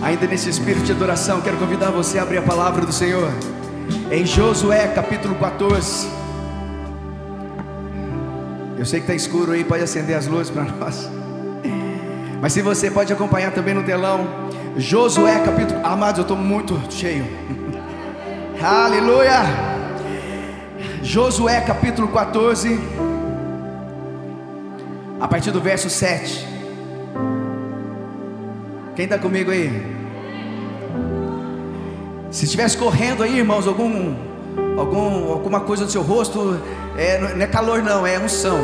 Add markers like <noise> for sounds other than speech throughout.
Ainda nesse espírito de adoração, quero convidar você a abrir a palavra do Senhor. Em Josué capítulo 14. Eu sei que está escuro aí, pode acender as luzes para nós. Mas se você pode acompanhar também no telão, Josué capítulo. Amados, eu estou muito cheio. <laughs> Aleluia! Josué capítulo 14, a partir do verso 7. Quem está comigo aí? Se estivesse correndo aí, irmãos, algum, algum, alguma coisa no seu rosto, é, não é calor, não, é unção.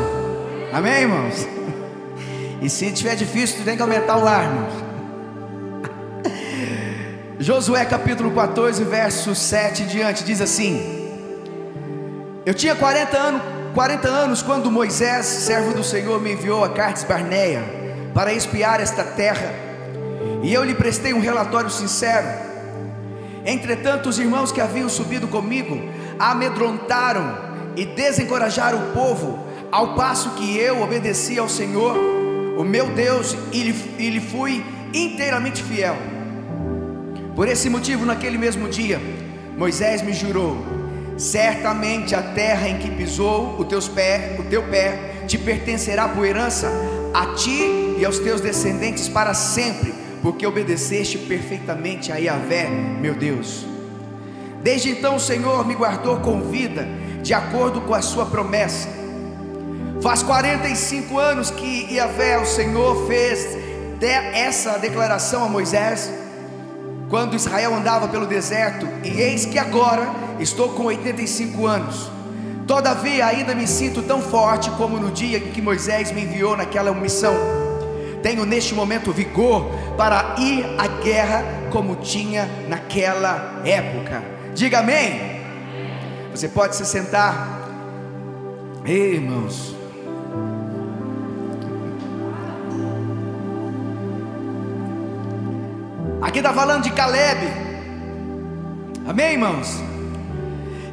Amém, irmãos? E se tiver difícil, tem que aumentar o ar, irmãos. <laughs> Josué capítulo 14, verso 7 em diante, diz assim: Eu tinha 40 anos, 40 anos quando Moisés, servo do Senhor, me enviou a Cartes Barneia para espiar esta terra e eu lhe prestei um relatório sincero. Entretanto, os irmãos que haviam subido comigo amedrontaram e desencorajaram o povo, ao passo que eu obedeci ao Senhor, o meu Deus, e lhe, e lhe fui inteiramente fiel. Por esse motivo, naquele mesmo dia, Moisés me jurou: certamente a terra em que pisou teus o teu pé te pertencerá por herança, a ti e aos teus descendentes para sempre porque obedeceste perfeitamente a Yahvé, meu Deus. Desde então o Senhor me guardou com vida, de acordo com a sua promessa. Faz 45 anos que Yahvé, o Senhor, fez essa declaração a Moisés, quando Israel andava pelo deserto, e eis que agora estou com 85 anos. Todavia ainda me sinto tão forte como no dia em que Moisés me enviou naquela missão tenho neste momento vigor para ir à guerra como tinha naquela época. Diga amém. Você pode se sentar. Ei, irmãos. Aqui está falando de Caleb. Amém, irmãos?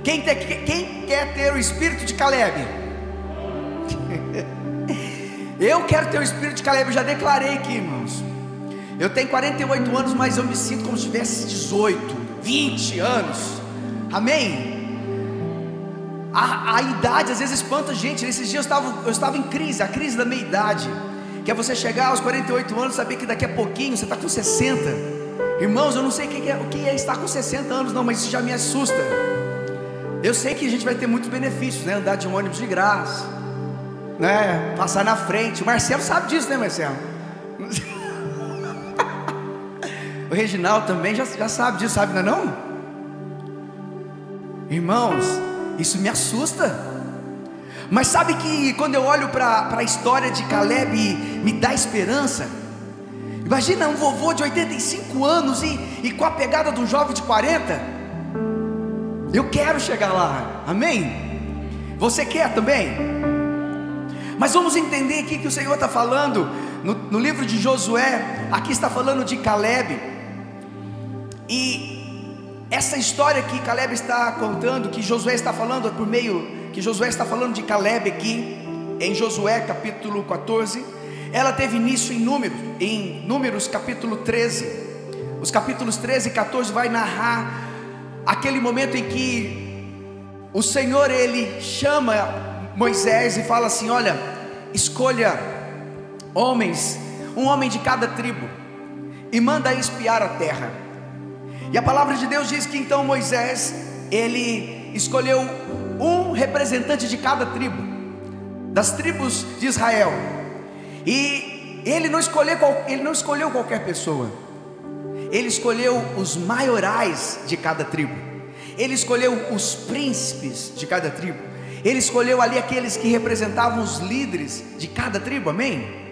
Quem, te, quem quer ter o espírito de Caleb? <laughs> Eu quero ter o espírito de Caleb, eu já declarei aqui, irmãos. Eu tenho 48 anos, mas eu me sinto como se tivesse 18, 20 anos. Amém? A, a idade às vezes espanta a gente. Nesses dias eu estava, eu estava em crise, a crise da meia idade. Que é você chegar aos 48 anos e saber que daqui a pouquinho você está com 60. Irmãos, eu não sei o que é, o que é estar com 60 anos, não, mas isso já me assusta. Eu sei que a gente vai ter muitos benefícios, né? Andar de um ônibus de graça né? Passar na frente. O Marcelo sabe disso, né, Marcelo? <laughs> o Reginaldo também já, já sabe disso, sabe, não é não? Irmãos, isso me assusta. Mas sabe que quando eu olho para a história de Caleb, me dá esperança. Imagina um vovô de 85 anos e, e com a pegada de um jovem de 40. Eu quero chegar lá, amém? Você quer também? Mas vamos entender aqui que o Senhor está falando. No, no livro de Josué, aqui está falando de Caleb, e essa história que Caleb está contando, que Josué está falando por meio, que Josué está falando de Caleb aqui, em Josué capítulo 14, ela teve início em Números, em Números capítulo 13, os capítulos 13 e 14 vai narrar aquele momento em que o Senhor ele chama Moisés e fala assim: Olha, escolha homens, um homem de cada tribo, e manda espiar a terra. E a palavra de Deus diz que então Moisés, ele escolheu um representante de cada tribo, das tribos de Israel, e ele não escolheu, ele não escolheu qualquer pessoa, ele escolheu os maiorais de cada tribo, ele escolheu os príncipes de cada tribo. Ele escolheu ali aqueles que representavam os líderes de cada tribo, amém?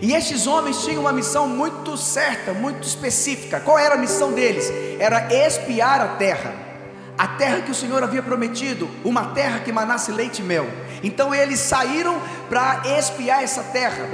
E estes homens tinham uma missão muito certa, muito específica. Qual era a missão deles? Era espiar a terra, a terra que o Senhor havia prometido, uma terra que manasse leite e mel. Então eles saíram para espiar essa terra,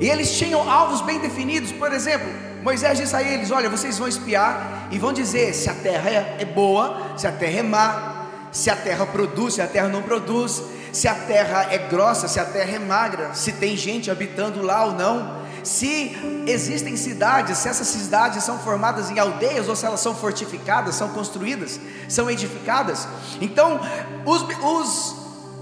e eles tinham alvos bem definidos. Por exemplo, Moisés disse a eles: Olha, vocês vão espiar e vão dizer se a terra é boa, se a terra é má, se a terra produz, se a terra não produz, se a terra é grossa, se a terra é magra, se tem gente habitando lá ou não, se existem cidades, se essas cidades são formadas em aldeias ou se elas são fortificadas, são construídas, são edificadas. Então, os, os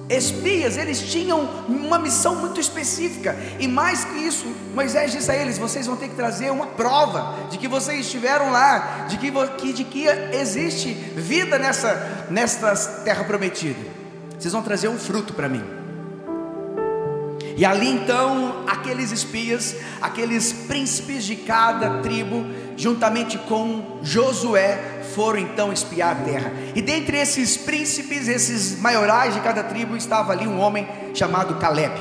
espias, eles tinham uma missão muito específica, e mais que isso, Moisés disse a eles: vocês vão ter que trazer uma prova de que vocês estiveram lá, de que, de que existe vida nessa, nessa terra prometida. Vocês vão trazer um fruto para mim. E ali então, aqueles espias, aqueles príncipes de cada tribo, juntamente com Josué, foram então espiar a terra. E dentre esses príncipes, esses maiorais de cada tribo, estava ali um homem chamado Caleb.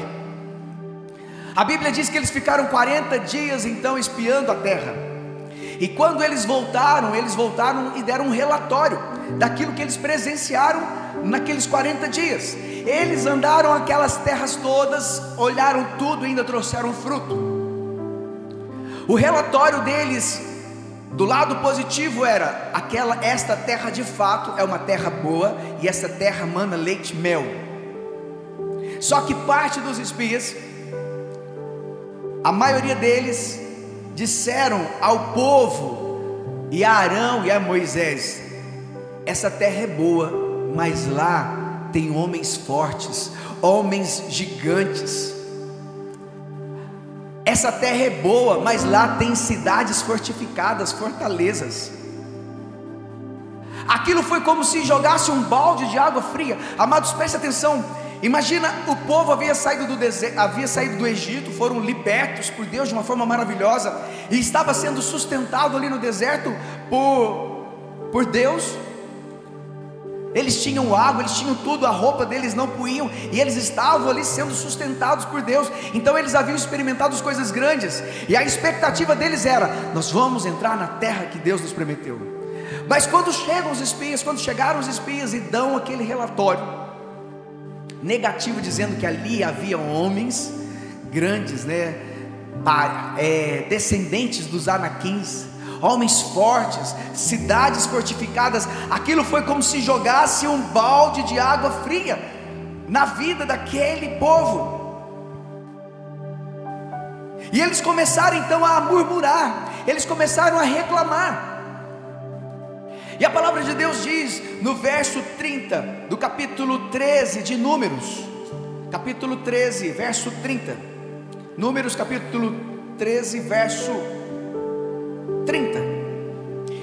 A Bíblia diz que eles ficaram 40 dias então espiando a terra. E quando eles voltaram, eles voltaram e deram um relatório daquilo que eles presenciaram naqueles 40 dias. Eles andaram aquelas terras todas, olharam tudo e ainda trouxeram fruto. O relatório deles do lado positivo era aquela esta terra de fato é uma terra boa e esta terra mana leite e mel. Só que parte dos espias, a maioria deles disseram ao povo e a Arão e a Moisés: essa terra é boa, mas lá tem homens fortes, homens gigantes. Essa terra é boa, mas lá tem cidades fortificadas, fortalezas. Aquilo foi como se jogasse um balde de água fria. Amados, preste atenção. Imagina o povo havia saído do deserto, havia saído do Egito, foram libertos por Deus de uma forma maravilhosa e estava sendo sustentado ali no deserto por por Deus. Eles tinham água, eles tinham tudo, a roupa deles não puíam, e eles estavam ali sendo sustentados por Deus. Então eles haviam experimentado coisas grandes, e a expectativa deles era: nós vamos entrar na terra que Deus nos prometeu. Mas quando chegam os espias, quando chegaram os espias e dão aquele relatório negativo, dizendo que ali havia homens grandes, né, é, descendentes dos anaquins, homens fortes, cidades fortificadas. Aquilo foi como se jogasse um balde de água fria na vida daquele povo. E eles começaram então a murmurar, eles começaram a reclamar. E a palavra de Deus diz no verso 30 do capítulo 13 de Números, capítulo 13, verso 30. Números capítulo 13, verso 30.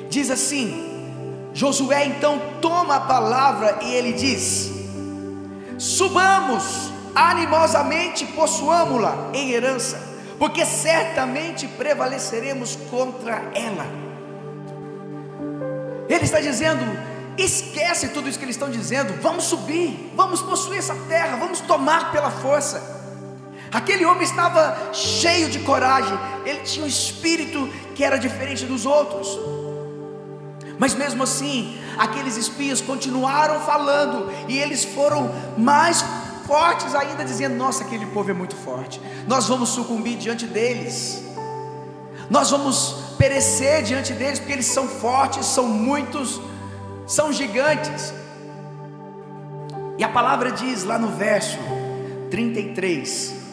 Diz assim: Josué então toma a palavra e ele diz: Subamos animosamente, possuamos-la em herança, porque certamente prevaleceremos contra ela. Ele está dizendo: esquece tudo isso que eles estão dizendo, vamos subir, vamos possuir essa terra, vamos tomar pela força. Aquele homem estava cheio de coragem, ele tinha um espírito que era diferente dos outros. Mas mesmo assim, aqueles espias continuaram falando e eles foram mais fortes ainda, dizendo: Nossa, aquele povo é muito forte, nós vamos sucumbir diante deles, nós vamos perecer diante deles, porque eles são fortes, são muitos, são gigantes. E a palavra diz lá no verso 33,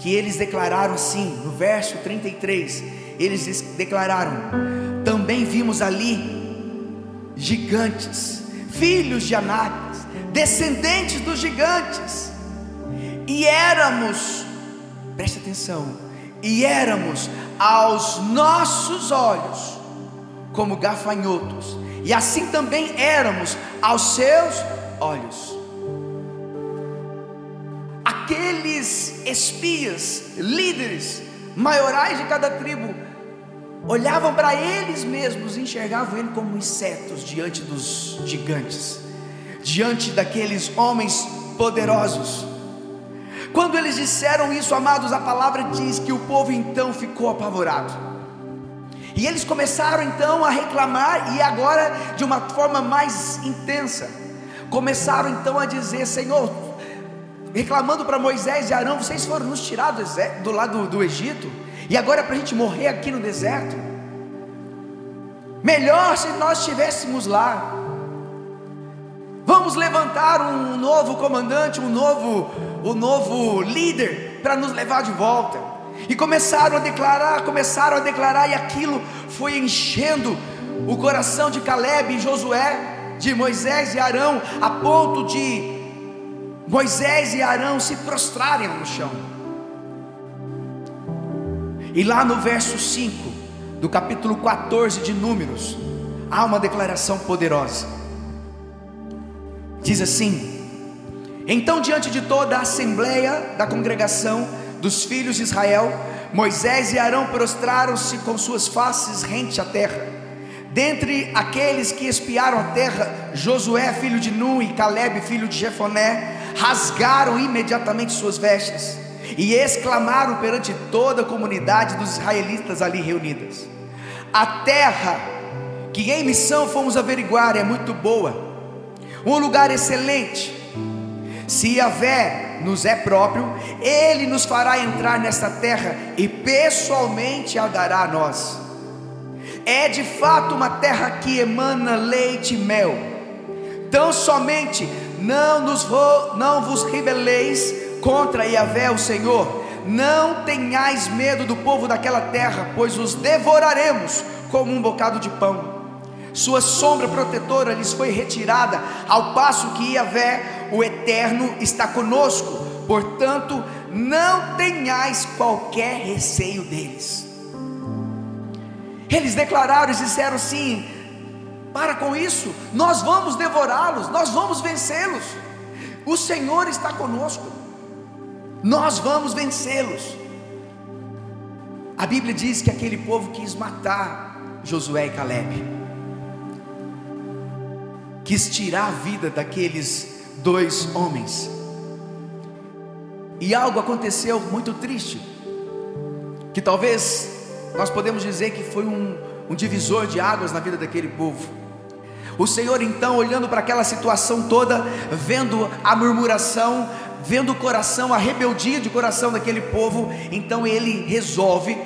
que eles declararam assim, no verso 33, eles declararam: também vimos ali gigantes, filhos de Anápolis, descendentes dos gigantes, e éramos, preste atenção, e éramos aos nossos olhos como gafanhotos, e assim também éramos aos seus olhos aqueles espias, líderes, maiorais de cada tribo, olhavam para eles mesmos e enxergavam ele como insetos diante dos gigantes, diante daqueles homens poderosos. Quando eles disseram isso, amados, a palavra diz que o povo então ficou apavorado. E eles começaram então a reclamar, e agora de uma forma mais intensa. Começaram então a dizer: Senhor, reclamando para Moisés e Arão: vocês foram nos tirar do, do lado do Egito, e agora é para a gente morrer aqui no deserto. Melhor se nós estivéssemos lá. Vamos levantar um novo comandante, um novo, um novo líder para nos levar de volta. E começaram a declarar, começaram a declarar, e aquilo foi enchendo o coração de Caleb e Josué, de Moisés e Arão, a ponto de Moisés e Arão se prostrarem no chão. E lá no verso 5 do capítulo 14 de Números, há uma declaração poderosa. Diz assim: Então, diante de toda a assembleia da congregação dos filhos de Israel, Moisés e Arão prostraram-se com suas faces rente à terra. Dentre aqueles que espiaram a terra, Josué, filho de Nun, e Caleb, filho de Jefoné, rasgaram imediatamente suas vestes e exclamaram perante toda a comunidade dos israelitas ali reunidas: A terra que em missão fomos averiguar é muito boa, um lugar excelente. Se Yahvé nos é próprio, Ele nos fará entrar nesta terra e pessoalmente a dará a nós. É de fato uma terra que emana leite e mel. Tão somente não, nos, não vos rebeleis contra Yahvé, o Senhor. Não tenhais medo do povo daquela terra, pois os devoraremos como um bocado de pão. Sua sombra protetora lhes foi retirada, ao passo que Yahvé, o Eterno, está conosco. Portanto, não tenhais qualquer receio deles. Eles declararam e disseram sim: para com isso, nós vamos devorá-los, nós vamos vencê-los. O Senhor está conosco, nós vamos vencê-los. A Bíblia diz que aquele povo quis matar Josué e Caleb, quis tirar a vida daqueles dois homens, e algo aconteceu muito triste, que talvez nós podemos dizer que foi um, um divisor de águas na vida daquele povo. O Senhor então, olhando para aquela situação toda, vendo a murmuração, vendo o coração, a rebeldia de coração daquele povo, então ele resolve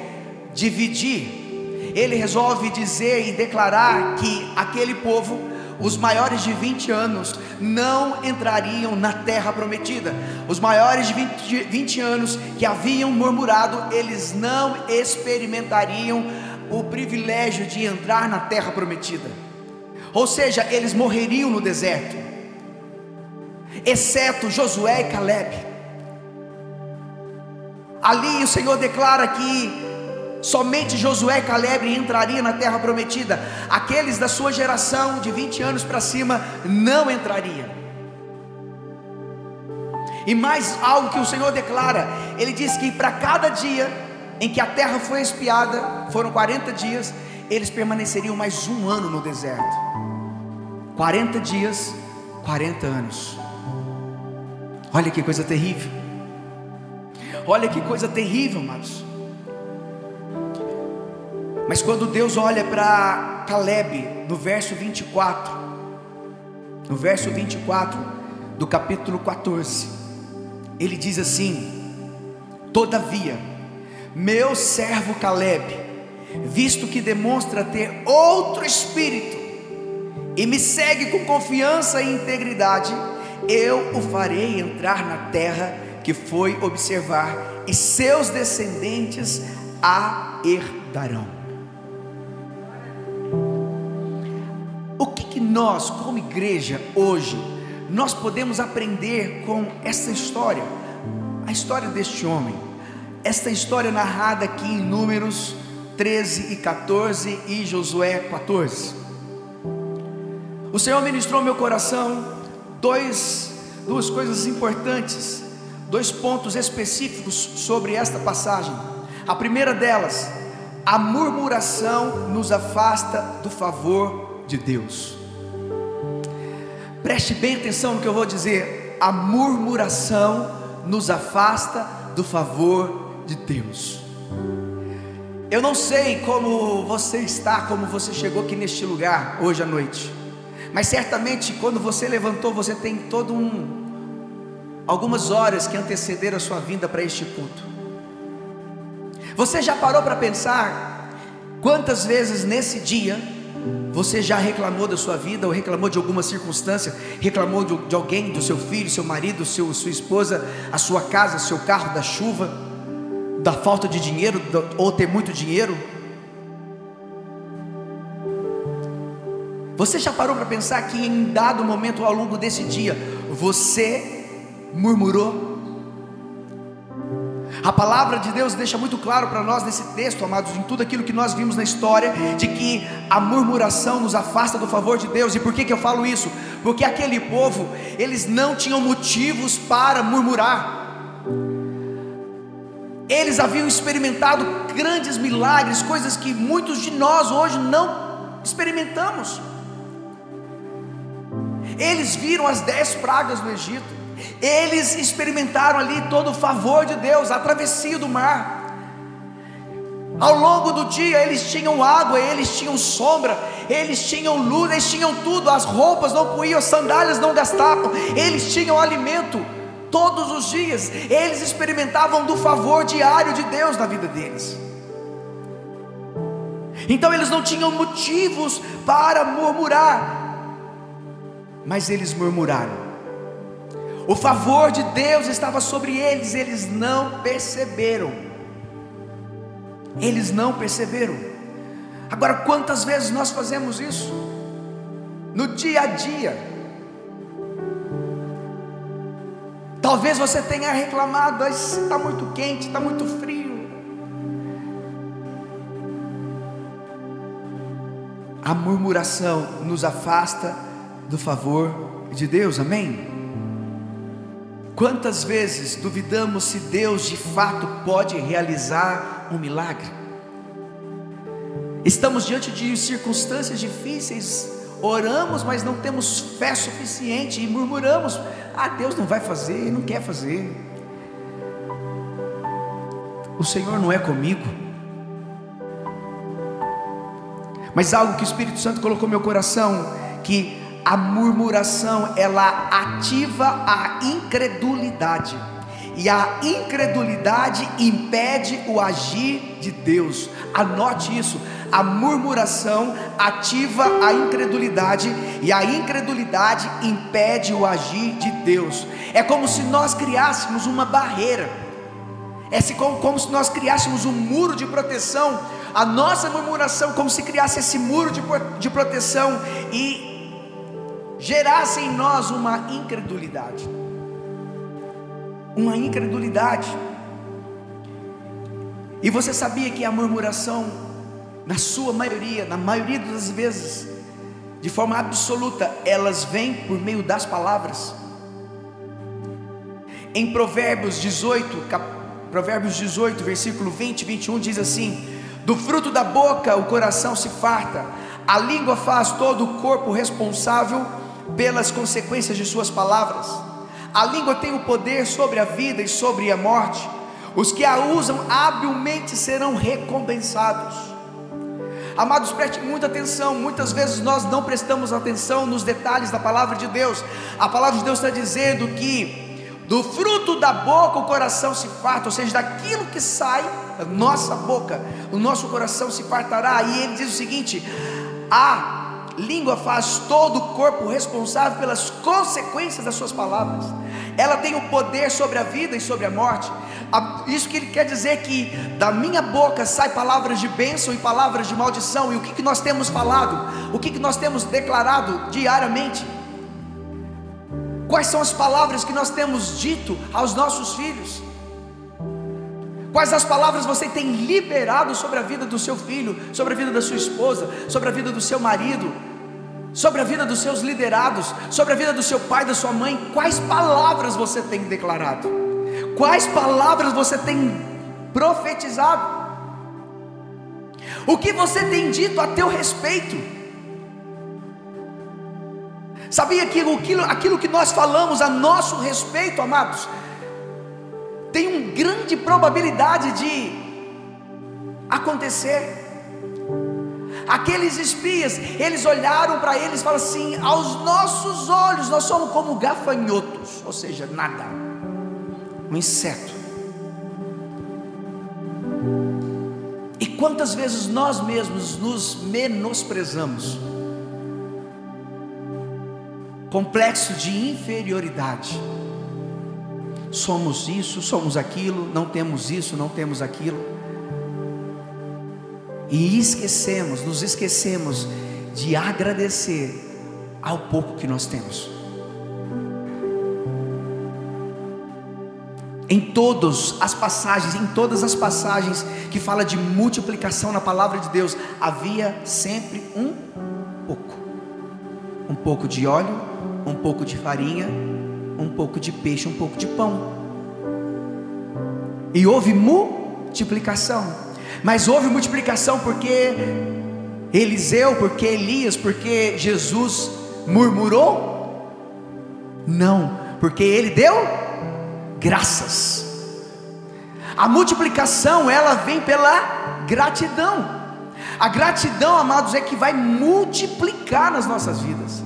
dividir. Ele resolve dizer e declarar que aquele povo, os maiores de 20 anos, não entrariam na terra prometida. Os maiores de 20, 20 anos que haviam murmurado, eles não experimentariam o privilégio de entrar na terra prometida ou seja, eles morreriam no deserto, exceto Josué e Caleb. Ali o Senhor declara que somente Josué e Caleb entrariam na terra prometida, aqueles da sua geração de 20 anos para cima não entrariam. E mais algo que o Senhor declara, Ele diz que para cada dia em que a terra foi espiada, foram 40 dias, eles permaneceriam mais um ano no deserto. 40 dias, 40 anos. Olha que coisa terrível. Olha que coisa terrível, amados. Mas quando Deus olha para Caleb, no verso 24, no verso 24 do capítulo 14, ele diz assim: Todavia, meu servo Caleb, visto que demonstra ter outro espírito, e me segue com confiança e integridade, eu o farei entrar na terra que foi observar, e seus descendentes a herdarão. O que, que nós, como igreja, hoje, nós podemos aprender com essa história, a história deste homem, esta história narrada aqui em Números 13 e 14 e Josué 14. O Senhor ministrou meu coração dois, duas coisas importantes, dois pontos específicos sobre esta passagem. A primeira delas, a murmuração nos afasta do favor de Deus. Preste bem atenção no que eu vou dizer. A murmuração nos afasta do favor de Deus. Eu não sei como você está, como você chegou aqui neste lugar hoje à noite. Mas certamente quando você levantou, você tem todo um algumas horas que antecederam a sua vinda para este culto. Você já parou para pensar quantas vezes nesse dia você já reclamou da sua vida ou reclamou de alguma circunstância, reclamou de, de alguém, do seu filho, seu marido, seu, sua esposa, a sua casa, seu carro, da chuva, da falta de dinheiro ou ter muito dinheiro? Você já parou para pensar que em dado momento ao longo desse dia você murmurou? A palavra de Deus deixa muito claro para nós nesse texto, amados, em tudo aquilo que nós vimos na história, de que a murmuração nos afasta do favor de Deus. E por que, que eu falo isso? Porque aquele povo, eles não tinham motivos para murmurar. Eles haviam experimentado grandes milagres, coisas que muitos de nós hoje não experimentamos. Eles viram as dez pragas no Egito. Eles experimentaram ali todo o favor de Deus, a travessia do mar. Ao longo do dia eles tinham água, eles tinham sombra, eles tinham luz, eles tinham tudo, as roupas não puíam, as sandálias não gastavam, eles tinham alimento todos os dias, eles experimentavam do favor diário de Deus na vida deles. Então eles não tinham motivos para murmurar, mas eles murmuraram. O favor de Deus estava sobre eles, eles não perceberam. Eles não perceberam. Agora, quantas vezes nós fazemos isso? No dia a dia. Talvez você tenha reclamado, está muito quente, está muito frio. A murmuração nos afasta do favor de Deus, amém? Quantas vezes duvidamos se Deus de fato pode realizar um milagre? Estamos diante de circunstâncias difíceis, oramos, mas não temos fé suficiente e murmuramos: ah, Deus não vai fazer, não quer fazer. O Senhor não é comigo. Mas algo que o Espírito Santo colocou no meu coração, que a murmuração ela ativa a incredulidade. E a incredulidade impede o agir de Deus. Anote isso. A murmuração ativa a incredulidade e a incredulidade impede o agir de Deus. É como se nós criássemos uma barreira. É como, se nós criássemos um muro de proteção. A nossa murmuração, como se criasse esse muro de, de proteção e gerasse em nós uma incredulidade. Uma incredulidade. E você sabia que a murmuração, na sua maioria, na maioria das vezes, de forma absoluta, elas vêm por meio das palavras. Em Provérbios 18, cap... Provérbios 18, versículo 20 e 21 diz assim: Do fruto da boca o coração se farta, a língua faz todo o corpo responsável pelas consequências de suas palavras. A língua tem o poder sobre a vida e sobre a morte. Os que a usam habilmente serão recompensados. Amados, preste muita atenção. Muitas vezes nós não prestamos atenção nos detalhes da palavra de Deus. A palavra de Deus está dizendo que do fruto da boca o coração se farta, ou seja, daquilo que sai da nossa boca, o nosso coração se fartará. E ele diz o seguinte: há língua faz todo o corpo responsável pelas consequências das suas palavras. Ela tem o poder sobre a vida e sobre a morte. Isso que ele quer dizer que da minha boca sai palavras de bênção e palavras de maldição. E o que, que nós temos falado? O que, que nós temos declarado diariamente? Quais são as palavras que nós temos dito aos nossos filhos? Quais as palavras você tem liberado sobre a vida do seu filho, sobre a vida da sua esposa, sobre a vida do seu marido, sobre a vida dos seus liderados, sobre a vida do seu pai, da sua mãe? Quais palavras você tem declarado? Quais palavras você tem profetizado? O que você tem dito a teu respeito? Sabia que aquilo, aquilo que nós falamos a nosso respeito, amados, tem uma grande probabilidade de acontecer. Aqueles espias, eles olharam para eles e falaram assim: aos nossos olhos nós somos como gafanhotos, ou seja, nada, um inseto. E quantas vezes nós mesmos nos menosprezamos? Complexo de inferioridade somos isso, somos aquilo, não temos isso, não temos aquilo. E esquecemos, nos esquecemos de agradecer ao pouco que nós temos. Em todas as passagens, em todas as passagens que fala de multiplicação na palavra de Deus, havia sempre um pouco. Um pouco de óleo, um pouco de farinha, um pouco de peixe, um pouco de pão. E houve multiplicação. Mas houve multiplicação porque Eliseu, porque Elias, porque Jesus murmurou? Não, porque ele deu graças. A multiplicação, ela vem pela gratidão. A gratidão, amados, é que vai multiplicar nas nossas vidas.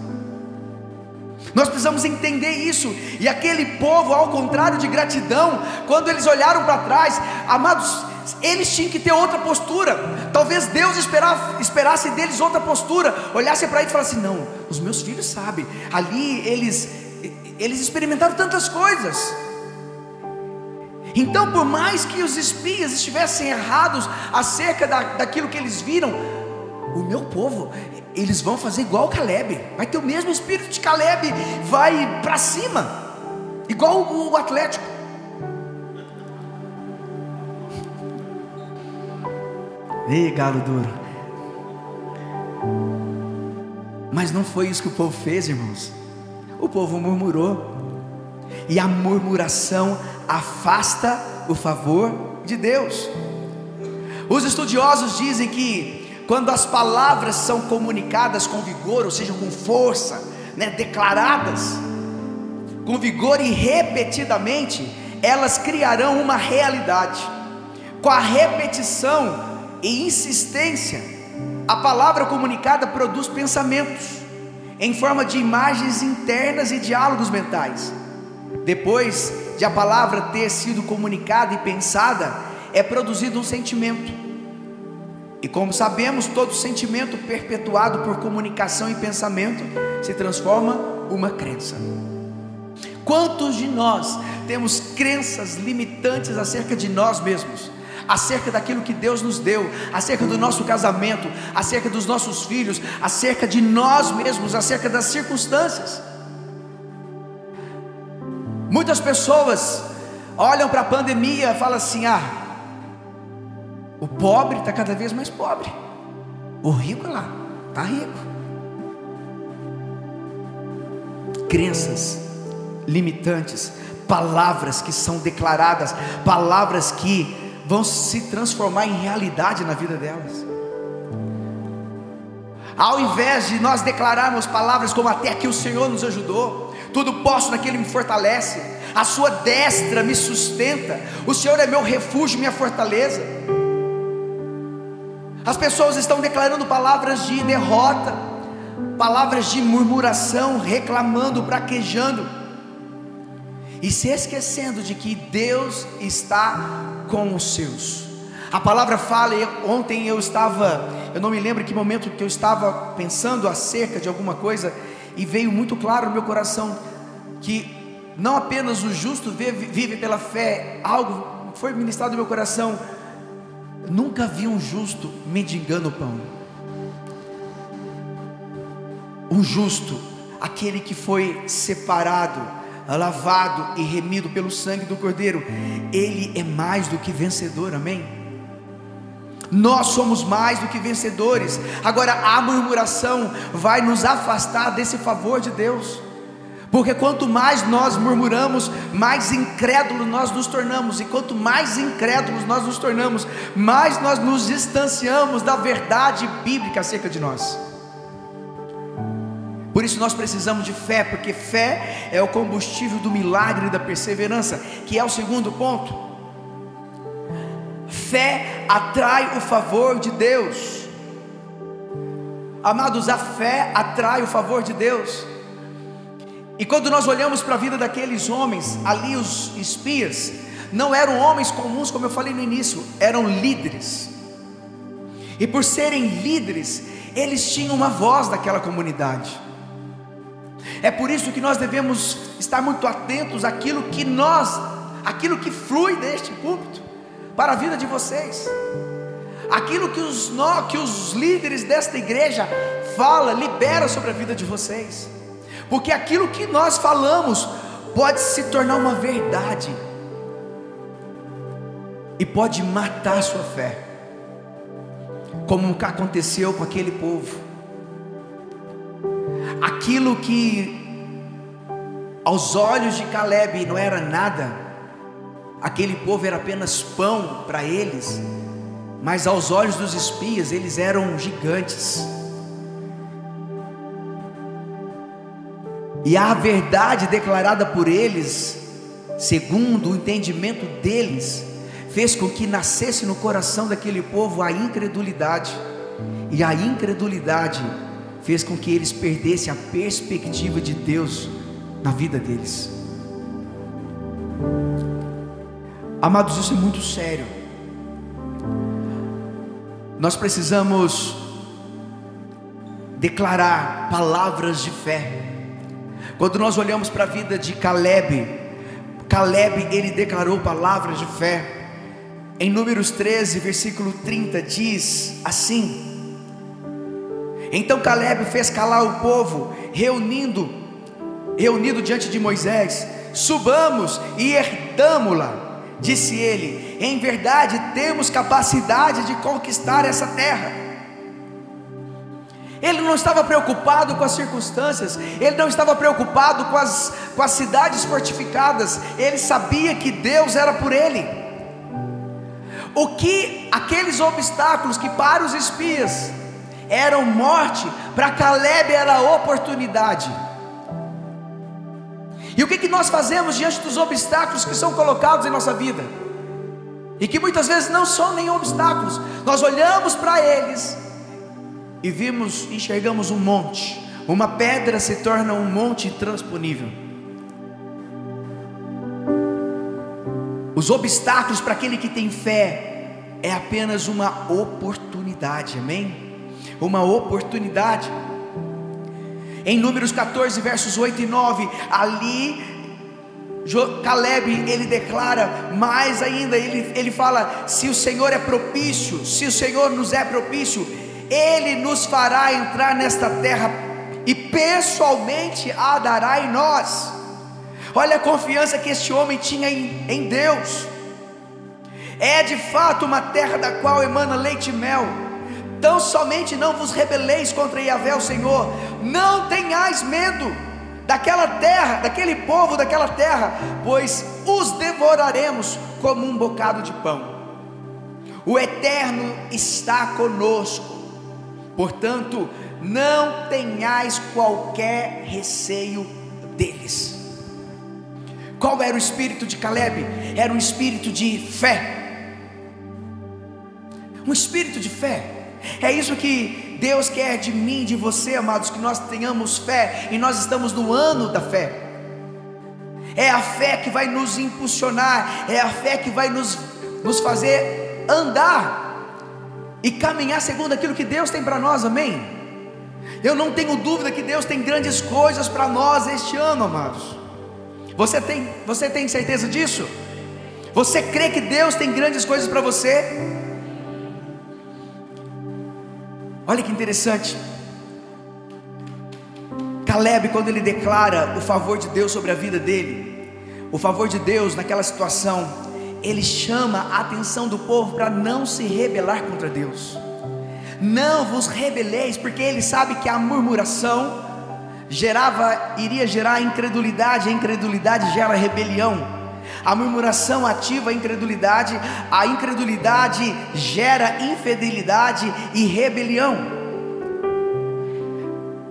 Nós precisamos entender isso. E aquele povo, ao contrário de gratidão, quando eles olharam para trás, amados, eles tinham que ter outra postura. Talvez Deus esperava, esperasse deles outra postura. Olhasse para eles e falasse: Não, os meus filhos sabem. Ali eles, eles experimentaram tantas coisas. Então, por mais que os espias estivessem errados acerca da, daquilo que eles viram, o meu povo, eles vão fazer igual Caleb, vai ter o mesmo espírito de Caleb, vai para cima, igual o Atlético. Ei, galo duro. Mas não foi isso que o povo fez, irmãos. O povo murmurou, e a murmuração afasta o favor de Deus. Os estudiosos dizem que quando as palavras são comunicadas com vigor, ou seja, com força, né, declaradas com vigor e repetidamente, elas criarão uma realidade. Com a repetição e insistência, a palavra comunicada produz pensamentos em forma de imagens internas e diálogos mentais. Depois de a palavra ter sido comunicada e pensada, é produzido um sentimento. E como sabemos, todo sentimento perpetuado por comunicação e pensamento se transforma uma crença. Quantos de nós temos crenças limitantes acerca de nós mesmos? Acerca daquilo que Deus nos deu, acerca do nosso casamento, acerca dos nossos filhos, acerca de nós mesmos, acerca das circunstâncias. Muitas pessoas olham para a pandemia e falam assim: ah, o pobre está cada vez mais pobre, o rico é lá está rico. Crenças limitantes, palavras que são declaradas, palavras que vão se transformar em realidade na vida delas. Ao invés de nós declararmos palavras como até aqui o Senhor nos ajudou, tudo posso naquele que me fortalece, a sua destra me sustenta, o Senhor é meu refúgio, minha fortaleza. As pessoas estão declarando palavras de derrota, palavras de murmuração, reclamando, praquejando, e se esquecendo de que Deus está com os seus. A palavra fala, ontem eu estava, eu não me lembro que momento que eu estava pensando acerca de alguma coisa, e veio muito claro no meu coração que não apenas o justo vive, vive pela fé, algo foi ministrado no meu coração. Nunca vi um justo mendigando o pão. Um justo, aquele que foi separado, lavado e remido pelo sangue do Cordeiro, ele é mais do que vencedor, amém? Nós somos mais do que vencedores. Agora a murmuração vai nos afastar desse favor de Deus. Porque quanto mais nós murmuramos, mais incrédulos nós nos tornamos, e quanto mais incrédulos nós nos tornamos, mais nós nos distanciamos da verdade bíblica acerca de nós. Por isso nós precisamos de fé, porque fé é o combustível do milagre e da perseverança, que é o segundo ponto. Fé atrai o favor de Deus. Amados, a fé atrai o favor de Deus. E quando nós olhamos para a vida daqueles homens, ali os espias, não eram homens comuns, como eu falei no início, eram líderes. E por serem líderes, eles tinham uma voz daquela comunidade. É por isso que nós devemos estar muito atentos àquilo que nós aquilo que flui deste púlpito para a vida de vocês. Aquilo que os, que os líderes desta igreja fala, libera sobre a vida de vocês. Porque aquilo que nós falamos pode se tornar uma verdade e pode matar a sua fé, como aconteceu com aquele povo. Aquilo que aos olhos de Caleb não era nada, aquele povo era apenas pão para eles, mas aos olhos dos espias eles eram gigantes. E a verdade declarada por eles, segundo o entendimento deles, fez com que nascesse no coração daquele povo a incredulidade, e a incredulidade fez com que eles perdessem a perspectiva de Deus na vida deles. Amados, isso é muito sério. Nós precisamos declarar palavras de fé. Quando nós olhamos para a vida de Caleb, Caleb ele declarou palavras de fé. Em Números 13, versículo 30 diz assim: Então Caleb fez calar o povo, reunindo reunido diante de Moisés: Subamos e herdamo-la. Disse ele: Em verdade temos capacidade de conquistar essa terra. Ele não estava preocupado com as circunstâncias, ele não estava preocupado com as, com as cidades fortificadas, ele sabia que Deus era por ele. O que aqueles obstáculos que para os espias eram morte, para Caleb era oportunidade. E o que, que nós fazemos diante dos obstáculos que são colocados em nossa vida? E que muitas vezes não são nem obstáculos, nós olhamos para eles e vimos, enxergamos um monte, uma pedra se torna um monte intransponível. Os obstáculos para aquele que tem fé é apenas uma oportunidade, amém? Uma oportunidade. Em Números 14, versos 8 e 9, ali Caleb ele declara mais ainda, ele, ele fala: se o Senhor é propício, se o Senhor nos é propício, Ele nos fará entrar nesta terra e pessoalmente a dará em nós. Olha a confiança que este homem tinha em, em Deus. É de fato uma terra da qual emana leite e mel Tão somente não vos rebeleis contra Yahvé, o Senhor, não tenhais medo daquela terra, daquele povo, daquela terra, pois os devoraremos como um bocado de pão. O Eterno está conosco, portanto, não tenhais qualquer receio deles. Qual era o espírito de Caleb? Era um espírito de fé. Um espírito de fé. É isso que Deus quer de mim, de você, amados, que nós tenhamos fé, e nós estamos no ano da fé. É a fé que vai nos impulsionar, é a fé que vai nos, nos fazer andar e caminhar segundo aquilo que Deus tem para nós, amém? Eu não tenho dúvida que Deus tem grandes coisas para nós este ano, amados. Você tem, você tem certeza disso? Você crê que Deus tem grandes coisas para você? Olha que interessante. Caleb, quando ele declara o favor de Deus sobre a vida dele, o favor de Deus naquela situação, ele chama a atenção do povo para não se rebelar contra Deus. Não vos rebeleis, porque ele sabe que a murmuração gerava, iria gerar incredulidade, a incredulidade gera rebelião. A murmuração ativa a incredulidade, a incredulidade gera infidelidade e rebelião.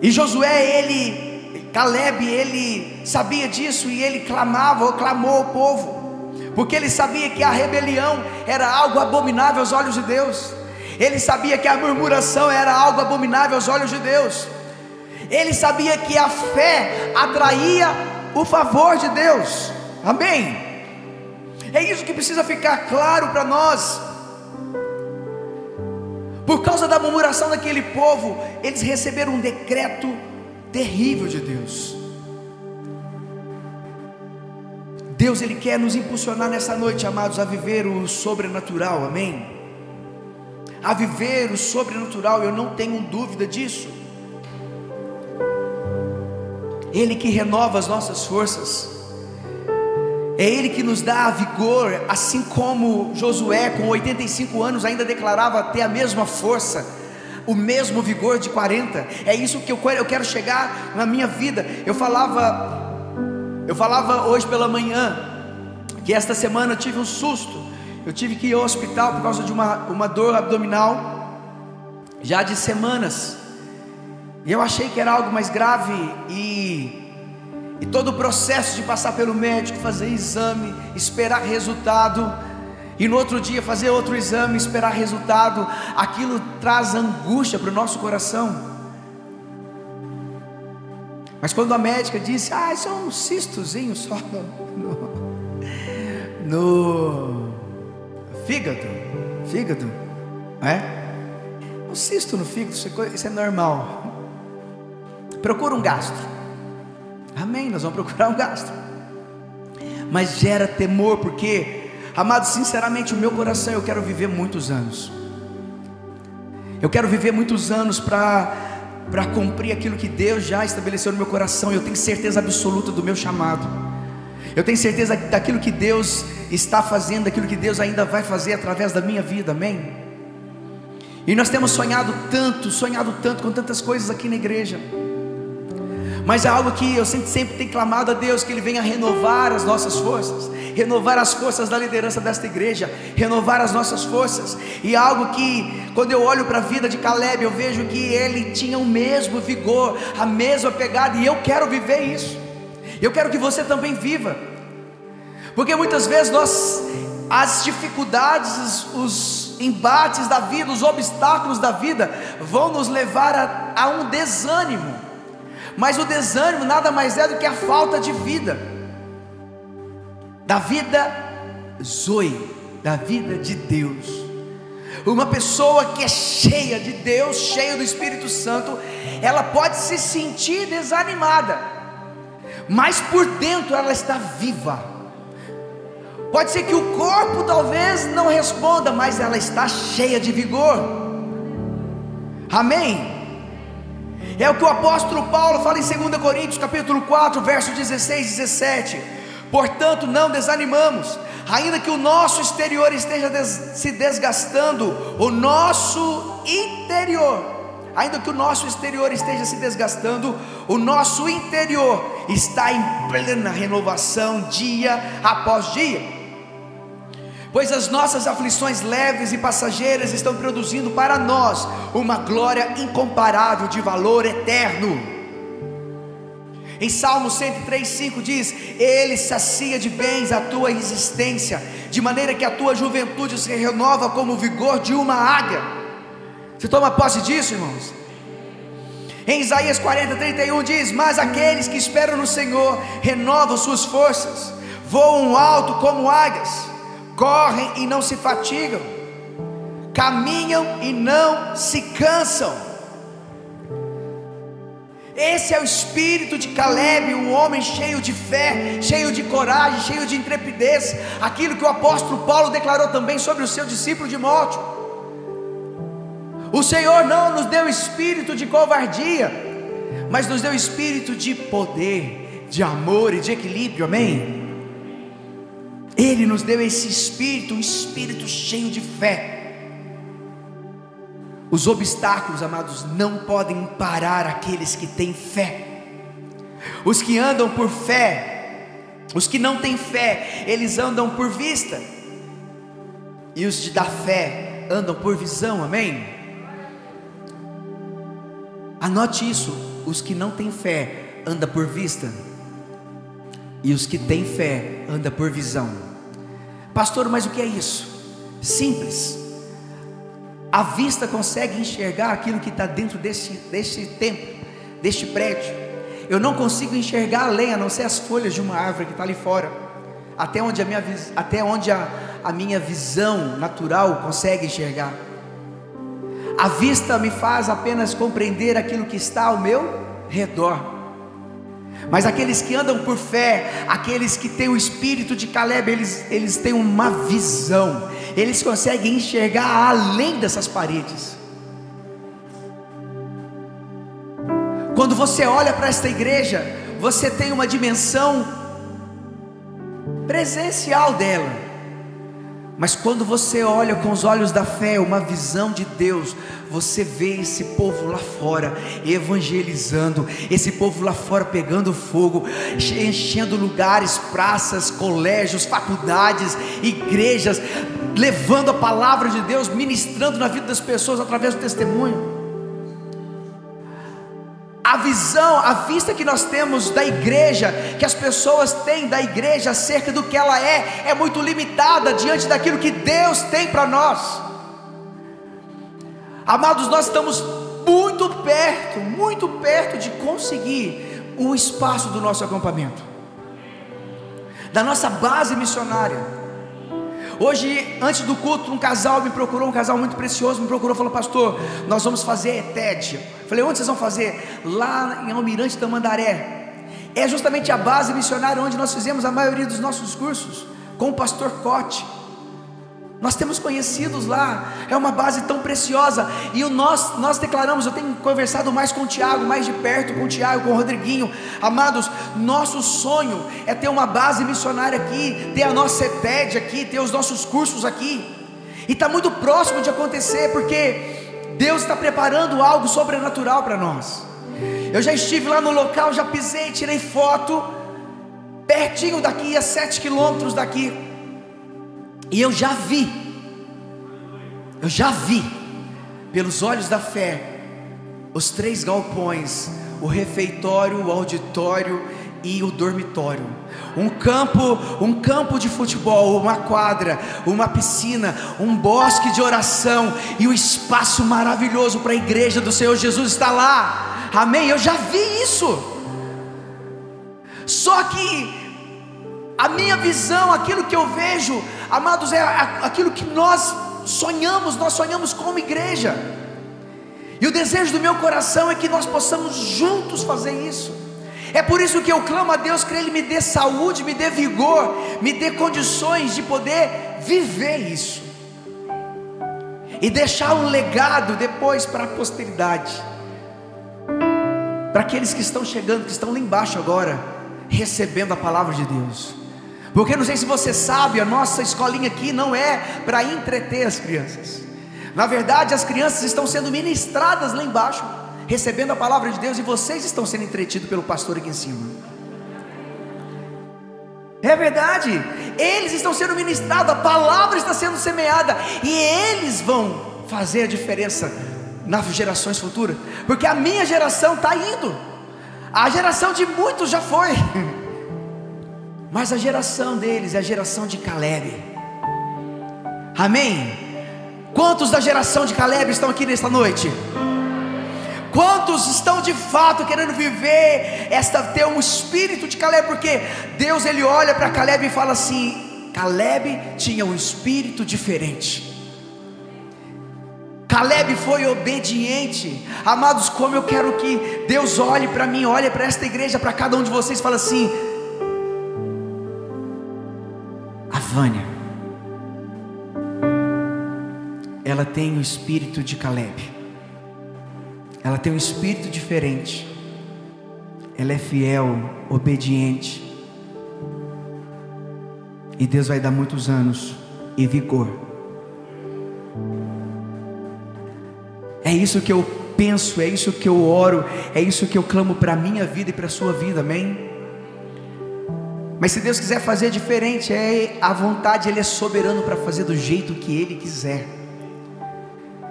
E Josué, ele, Caleb, ele sabia disso e ele clamava ou clamou ao povo, porque ele sabia que a rebelião era algo abominável aos olhos de Deus. Ele sabia que a murmuração era algo abominável aos olhos de Deus. Ele sabia que a fé atraía o favor de Deus. Amém. É isso que precisa ficar claro para nós. Por causa da murmuração daquele povo, eles receberam um decreto terrível de Deus. Deus ele quer nos impulsionar nessa noite, amados, a viver o sobrenatural. Amém. A viver o sobrenatural, eu não tenho dúvida disso. Ele que renova as nossas forças. É Ele que nos dá vigor, assim como Josué, com 85 anos, ainda declarava ter a mesma força, o mesmo vigor de 40. É isso que eu quero chegar na minha vida. Eu falava, eu falava hoje pela manhã, que esta semana eu tive um susto. Eu tive que ir ao hospital por causa de uma, uma dor abdominal, já de semanas. E eu achei que era algo mais grave e e todo o processo de passar pelo médico, fazer exame, esperar resultado, e no outro dia fazer outro exame, esperar resultado, aquilo traz angústia para o nosso coração. Mas quando a médica disse, ah, isso é um cistozinho só <laughs> no, no fígado, fígado, é? Um cisto no fígado, isso é normal. Procura um gastro. Amém, nós vamos procurar um gasto. Mas gera temor, porque, amado, sinceramente, o meu coração eu quero viver muitos anos. Eu quero viver muitos anos para para cumprir aquilo que Deus já estabeleceu no meu coração. Eu tenho certeza absoluta do meu chamado. Eu tenho certeza daquilo que Deus está fazendo, daquilo que Deus ainda vai fazer através da minha vida. Amém. E nós temos sonhado tanto, sonhado tanto com tantas coisas aqui na igreja mas é algo que eu sempre, sempre tenho clamado a Deus que Ele venha renovar as nossas forças, renovar as forças da liderança desta igreja, renovar as nossas forças, e é algo que, quando eu olho para a vida de Caleb, eu vejo que ele tinha o mesmo vigor, a mesma pegada, e eu quero viver isso, eu quero que você também viva, porque muitas vezes nós, as dificuldades, os embates da vida, os obstáculos da vida, vão nos levar a, a um desânimo, mas o desânimo nada mais é do que a falta de vida, da vida Zoe, da vida de Deus. Uma pessoa que é cheia de Deus, cheia do Espírito Santo, ela pode se sentir desanimada, mas por dentro ela está viva. Pode ser que o corpo talvez não responda, mas ela está cheia de vigor. Amém. É o que o apóstolo Paulo fala em 2 Coríntios, capítulo 4, verso 16 e 17. Portanto, não desanimamos, ainda que o nosso exterior esteja des se desgastando, o nosso interior, ainda que o nosso exterior esteja se desgastando, o nosso interior está em plena renovação dia após dia pois as nossas aflições leves e passageiras estão produzindo para nós uma glória incomparável de valor eterno. Em Salmo 103,5 diz: Ele sacia de bens a tua existência, de maneira que a tua juventude se renova como o vigor de uma águia. Você toma posse disso, irmãos? Em Isaías 40, 31 diz: Mas aqueles que esperam no Senhor renovam suas forças, voam alto como águias correm e não se fatigam, caminham e não se cansam. Esse é o espírito de Caleb, um homem cheio de fé, cheio de coragem, cheio de intrepidez, aquilo que o apóstolo Paulo declarou também sobre o seu discípulo Timóteo. O Senhor não nos deu espírito de covardia, mas nos deu espírito de poder, de amor e de equilíbrio, amém? Ele nos deu esse espírito, um espírito cheio de fé. Os obstáculos, amados, não podem parar aqueles que têm fé. Os que andam por fé, os que não têm fé, eles andam por vista. E os de da fé andam por visão, amém? Anote isso: os que não têm fé andam por vista, e os que têm fé andam por visão. Pastor, mas o que é isso? Simples. A vista consegue enxergar aquilo que está dentro deste, deste templo, deste prédio. Eu não consigo enxergar além, a não ser as folhas de uma árvore que está ali fora. Até onde, a minha, até onde a, a minha visão natural consegue enxergar. A vista me faz apenas compreender aquilo que está ao meu redor. Mas aqueles que andam por fé, aqueles que têm o espírito de Caleb, eles, eles têm uma visão, eles conseguem enxergar além dessas paredes. Quando você olha para esta igreja, você tem uma dimensão presencial dela. Mas quando você olha com os olhos da fé, uma visão de Deus, você vê esse povo lá fora evangelizando, esse povo lá fora pegando fogo, enchendo lugares, praças, colégios, faculdades, igrejas, levando a palavra de Deus, ministrando na vida das pessoas através do testemunho a visão, a vista que nós temos da igreja, que as pessoas têm da igreja acerca do que ela é, é muito limitada diante daquilo que Deus tem para nós. Amados, nós estamos muito perto, muito perto de conseguir o espaço do nosso acampamento, da nossa base missionária. Hoje, antes do culto, um casal me procurou, um casal muito precioso, me procurou, falou, pastor, nós vamos fazer TED. Falei, onde vocês vão fazer? Lá em Almirante Tamandaré. É justamente a base missionária onde nós fizemos a maioria dos nossos cursos, com o pastor Cote. Nós temos conhecidos lá, é uma base tão preciosa. E o nós, nós declaramos, eu tenho conversado mais com o Tiago, mais de perto com o Tiago, com o Rodriguinho. Amados, nosso sonho é ter uma base missionária aqui, ter a nossa ETED aqui, ter os nossos cursos aqui. E está muito próximo de acontecer, porque Deus está preparando algo sobrenatural para nós. Eu já estive lá no local, já pisei, tirei foto, pertinho daqui, a sete quilômetros daqui. E eu já vi, eu já vi, pelos olhos da fé, os três galpões, o refeitório, o auditório e o dormitório. Um campo, um campo de futebol, uma quadra, uma piscina, um bosque de oração e o um espaço maravilhoso para a igreja do Senhor Jesus está lá. Amém. Eu já vi isso. Só que a minha visão, aquilo que eu vejo, amados, é aquilo que nós sonhamos, nós sonhamos como igreja. E o desejo do meu coração é que nós possamos juntos fazer isso. É por isso que eu clamo a Deus que Ele me dê saúde, me dê vigor, me dê condições de poder viver isso. E deixar um legado depois para a posteridade. Para aqueles que estão chegando, que estão lá embaixo agora, recebendo a palavra de Deus. Porque não sei se você sabe, a nossa escolinha aqui não é para entreter as crianças. Na verdade, as crianças estão sendo ministradas lá embaixo, recebendo a palavra de Deus, e vocês estão sendo entretidos pelo pastor aqui em cima. É verdade, eles estão sendo ministrados, a palavra está sendo semeada, e eles vão fazer a diferença nas gerações futuras, porque a minha geração está indo, a geração de muitos já foi. <laughs> Mas a geração deles é a geração de Caleb. Amém? Quantos da geração de Caleb estão aqui nesta noite? Quantos estão de fato querendo viver esta ter um espírito de Caleb? Porque Deus ele olha para Caleb e fala assim: Caleb tinha um espírito diferente. Caleb foi obediente. Amados, como eu quero que Deus olhe para mim, olhe para esta igreja, para cada um de vocês, fala assim: Vânia, ela tem o espírito de Caleb, ela tem um espírito diferente, ela é fiel, obediente, e Deus vai dar muitos anos e vigor. É isso que eu penso, é isso que eu oro, é isso que eu clamo para a minha vida e para a sua vida, amém? Mas se Deus quiser fazer diferente, é a vontade, Ele é soberano para fazer do jeito que Ele quiser.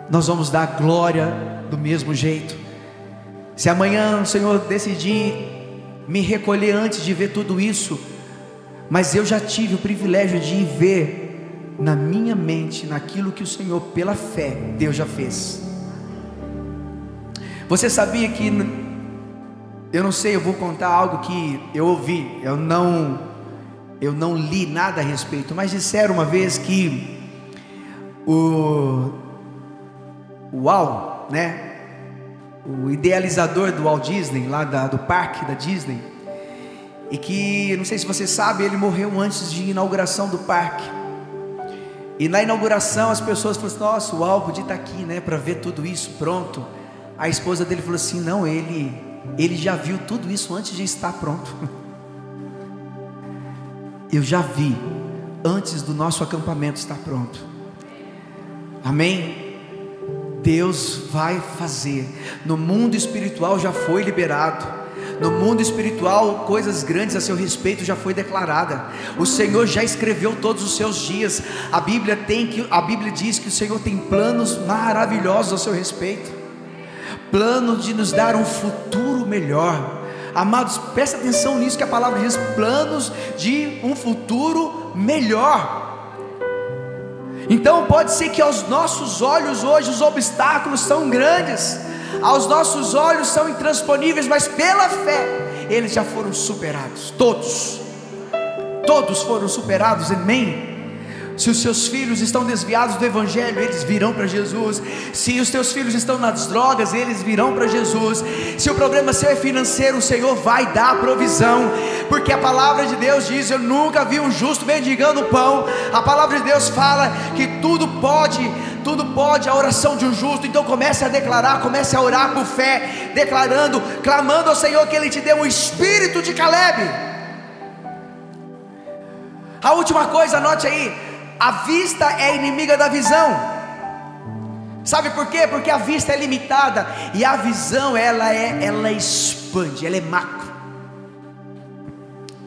Nós vamos dar glória do mesmo jeito. Se amanhã o Senhor decidir me recolher antes de ver tudo isso, mas eu já tive o privilégio de ver na minha mente, naquilo que o Senhor, pela fé, Deus já fez. Você sabia que eu não sei, eu vou contar algo que eu ouvi, eu não eu não li nada a respeito, mas disseram uma vez que o Walt, né, o idealizador do Walt Disney, lá da, do parque da Disney, e que, não sei se você sabe, ele morreu antes de inauguração do parque. E na inauguração as pessoas falaram assim: Nossa, o Al podia estar aqui, né, para ver tudo isso pronto. A esposa dele falou assim: Não, ele, ele já viu tudo isso antes de estar pronto. Eu já vi antes do nosso acampamento estar pronto. Amém? Deus vai fazer. No mundo espiritual já foi liberado. No mundo espiritual, coisas grandes a seu respeito já foi declarada. O Senhor já escreveu todos os seus dias. A Bíblia tem que a Bíblia diz que o Senhor tem planos maravilhosos a seu respeito. Plano de nos dar um futuro melhor. Amados, presta atenção nisso que a palavra diz: planos de um futuro melhor. Então pode ser que aos nossos olhos hoje os obstáculos são grandes, aos nossos olhos são intransponíveis, mas pela fé eles já foram superados, todos, todos foram superados, amém? Se os seus filhos estão desviados do Evangelho, eles virão para Jesus. Se os teus filhos estão nas drogas, eles virão para Jesus. Se o problema seu é financeiro, o Senhor vai dar provisão, porque a palavra de Deus diz: Eu nunca vi um justo mendigando pão. A palavra de Deus fala que tudo pode, tudo pode a oração de um justo. Então comece a declarar, comece a orar por fé, declarando, clamando ao Senhor que Ele te dê um espírito de Caleb. A última coisa, anote aí, a vista é inimiga da visão. Sabe por quê? Porque a vista é limitada e a visão ela é ela expande, ela é macro.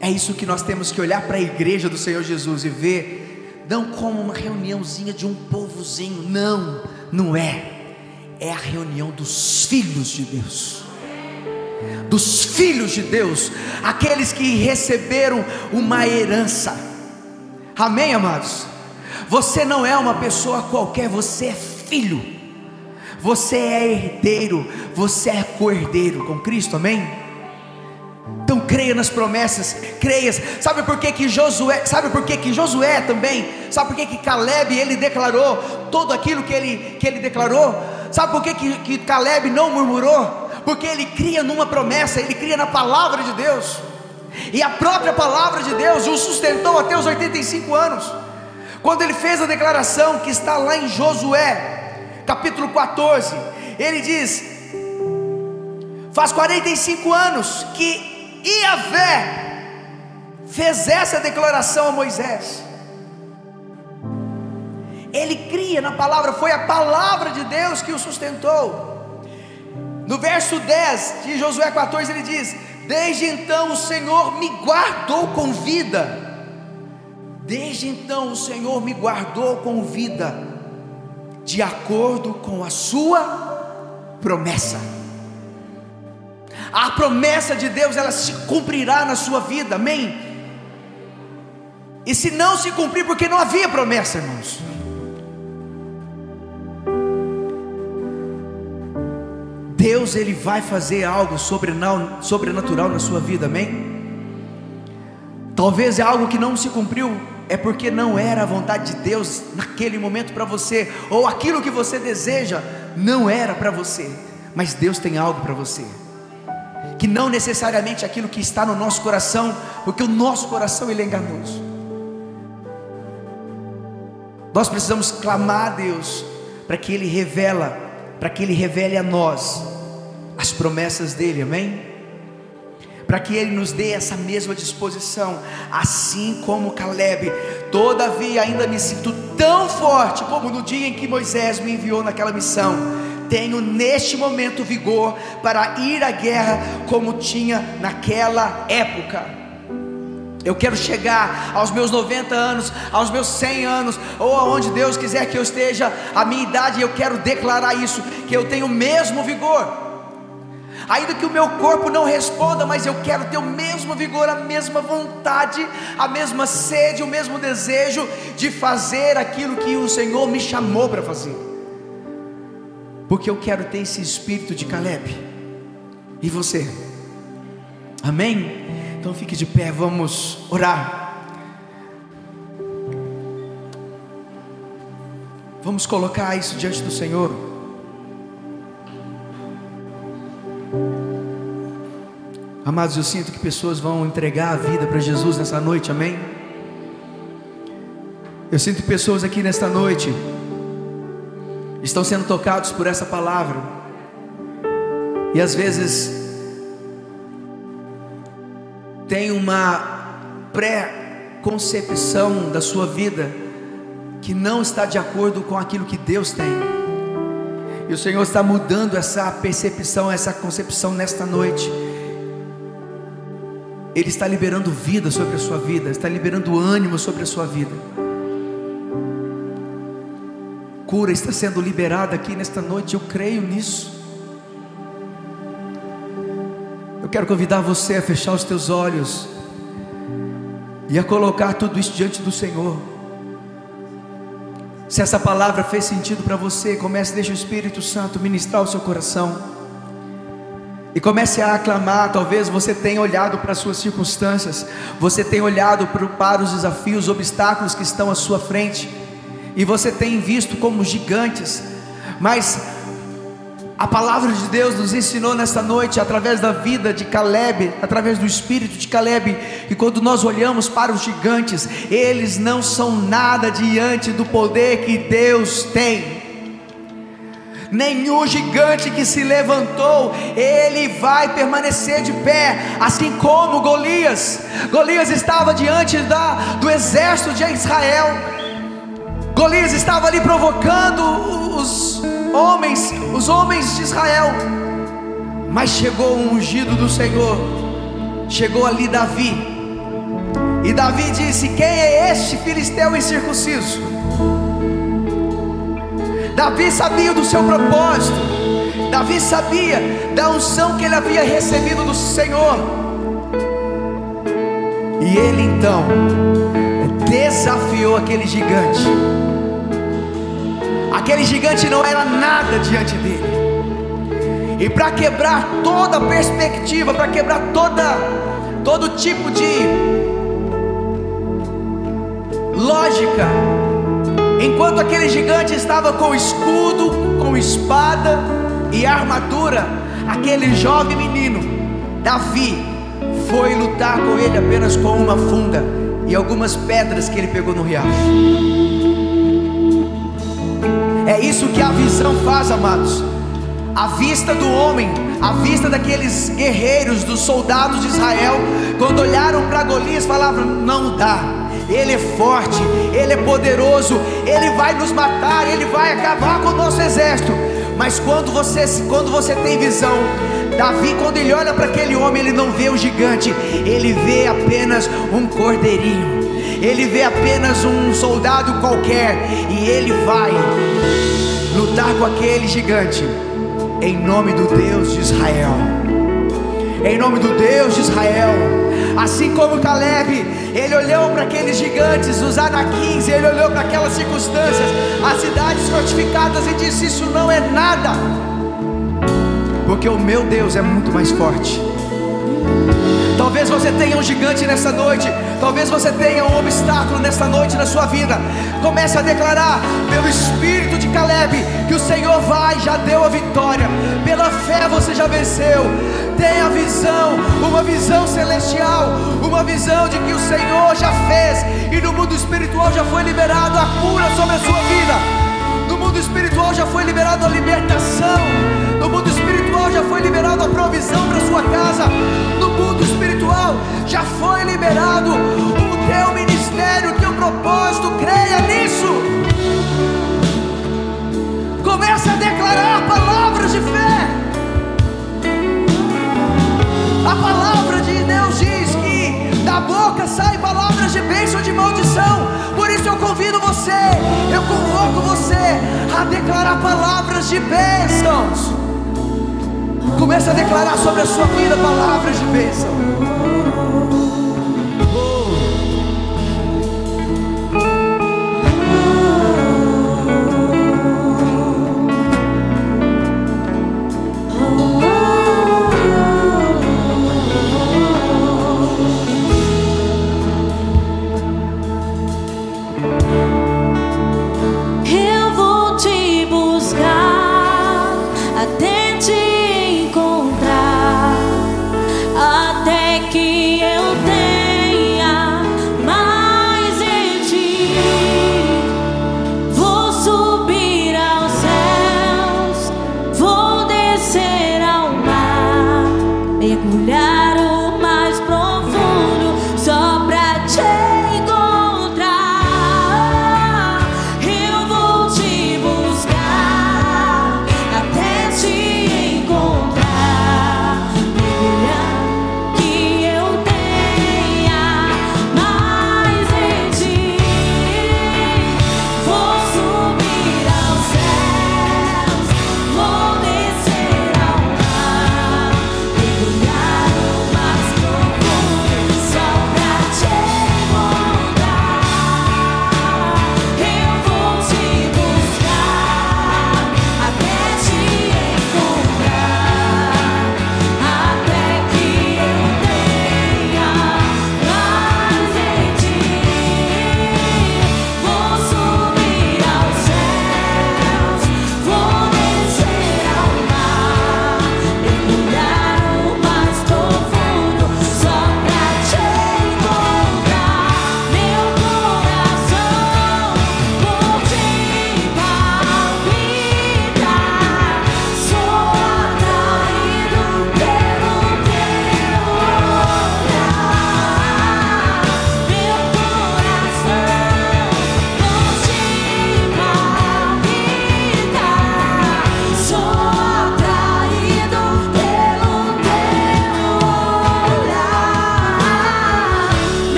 É isso que nós temos que olhar para a igreja do Senhor Jesus e ver não como uma reuniãozinha de um povozinho, não, não é. É a reunião dos filhos de Deus. Dos filhos de Deus, aqueles que receberam uma herança. Amém, amados? Você não é uma pessoa qualquer, você é filho. Você é herdeiro, você é cordeiro com Cristo, amém? Então creia nas promessas, creia. Sabe por que, que Josué, sabe por que, que Josué também, sabe por que, que Caleb ele declarou tudo aquilo que ele, que ele declarou? Sabe por que, que, que Caleb não murmurou? Porque ele cria numa promessa, ele cria na palavra de Deus. E a própria palavra de Deus o sustentou até os 85 anos. Quando ele fez a declaração que está lá em Josué, capítulo 14, ele diz: Faz 45 anos que Iavé fez essa declaração a Moisés. Ele cria na palavra, foi a palavra de Deus que o sustentou. No verso 10 de Josué 14 ele diz: Desde então o Senhor me guardou com vida Desde então o Senhor me guardou com vida, de acordo com a sua promessa. A promessa de Deus ela se cumprirá na sua vida, amém? E se não se cumprir, porque não havia promessa, irmãos. Deus ele vai fazer algo sobrenatural na sua vida, amém? Talvez é algo que não se cumpriu é porque não era a vontade de Deus naquele momento para você, ou aquilo que você deseja não era para você, mas Deus tem algo para você, que não necessariamente aquilo que está no nosso coração, porque o nosso coração ele é enganoso. Nós precisamos clamar a Deus para que Ele revela, para que Ele revele a nós as promessas dele, amém? Para que Ele nos dê essa mesma disposição, assim como Caleb. Todavia, ainda me sinto tão forte como no dia em que Moisés me enviou naquela missão. Tenho neste momento vigor para ir à guerra como tinha naquela época. Eu quero chegar aos meus 90 anos, aos meus 100 anos, ou aonde Deus quiser que eu esteja, a minha idade, eu quero declarar isso, que eu tenho o mesmo vigor ainda que o meu corpo não responda, mas eu quero ter o mesmo vigor, a mesma vontade, a mesma sede, o mesmo desejo de fazer aquilo que o Senhor me chamou para fazer, porque eu quero ter esse espírito de Caleb, e você, amém? Então fique de pé, vamos orar. Vamos colocar isso diante do Senhor. Amados, eu sinto que pessoas vão entregar a vida para Jesus nessa noite, amém? Eu sinto pessoas aqui nesta noite estão sendo tocados por essa palavra. E às vezes tem uma pré-concepção da sua vida que não está de acordo com aquilo que Deus tem. E o Senhor está mudando essa percepção, essa concepção nesta noite. Ele está liberando vida sobre a sua vida, está liberando ânimo sobre a sua vida. Cura está sendo liberada aqui nesta noite, eu creio nisso. Eu quero convidar você a fechar os teus olhos e a colocar tudo isso diante do Senhor. Se essa palavra fez sentido para você, comece, deixa o Espírito Santo ministrar o seu coração. E comece a aclamar. Talvez você tenha olhado para as suas circunstâncias, você tenha olhado para os desafios, os obstáculos que estão à sua frente, e você tem visto como gigantes, mas a palavra de Deus nos ensinou nesta noite, através da vida de Caleb, através do espírito de Caleb, que quando nós olhamos para os gigantes, eles não são nada diante do poder que Deus tem nenhum gigante que se levantou, ele vai permanecer de pé, assim como Golias. Golias estava diante da, do exército de Israel, Golias estava ali provocando os homens, os homens de Israel, mas chegou o ungido do Senhor, chegou ali Davi, e Davi disse: Quem é este filisteu incircunciso? Davi sabia do seu propósito, Davi sabia da unção que ele havia recebido do Senhor, e ele então desafiou aquele gigante. Aquele gigante não era nada diante dele. E para quebrar toda perspectiva, para quebrar toda todo tipo de lógica, Enquanto aquele gigante estava com escudo, com espada e armadura, aquele jovem menino, Davi, foi lutar com ele apenas com uma funda e algumas pedras que ele pegou no riacho. É isso que a visão faz, amados. A vista do homem, a vista daqueles guerreiros, dos soldados de Israel, quando olharam para Golias, falavam: não dá ele é forte, Ele é poderoso, Ele vai nos matar, Ele vai acabar com o nosso exército. Mas quando você, quando você tem visão, Davi, quando ele olha para aquele homem, ele não vê o gigante, ele vê apenas um cordeirinho, ele vê apenas um soldado qualquer, e ele vai lutar com aquele gigante, em nome do Deus de Israel. Em nome do Deus de Israel, assim como Caleb, ele olhou para aqueles gigantes, os anaquins, ele olhou para aquelas circunstâncias, as cidades fortificadas e disse: Isso não é nada, porque o meu Deus é muito mais forte. Talvez você tenha um gigante nessa noite, talvez você tenha um obstáculo nessa noite na sua vida. Comece a declarar pelo espírito de Caleb que o Senhor vai, já deu a vitória. Pela fé você já venceu. Tenha visão, uma visão celestial, uma visão de que o Senhor já fez e no mundo espiritual já foi liberado a cura sobre a sua vida. No mundo espiritual já foi liberado a libertação. No mundo espiritual já foi liberado a provisão para sua casa. No mundo espiritual já foi liberado o teu ministério, o teu propósito. Creia nisso. Comece a declarar palavras de fé. A palavra de Deus diz que da boca saem palavras de bênção ou de maldição. Por isso eu convido você, eu convoco você a declarar palavras de bênçãos. Comece a declarar sobre a sua vida palavras de bênção.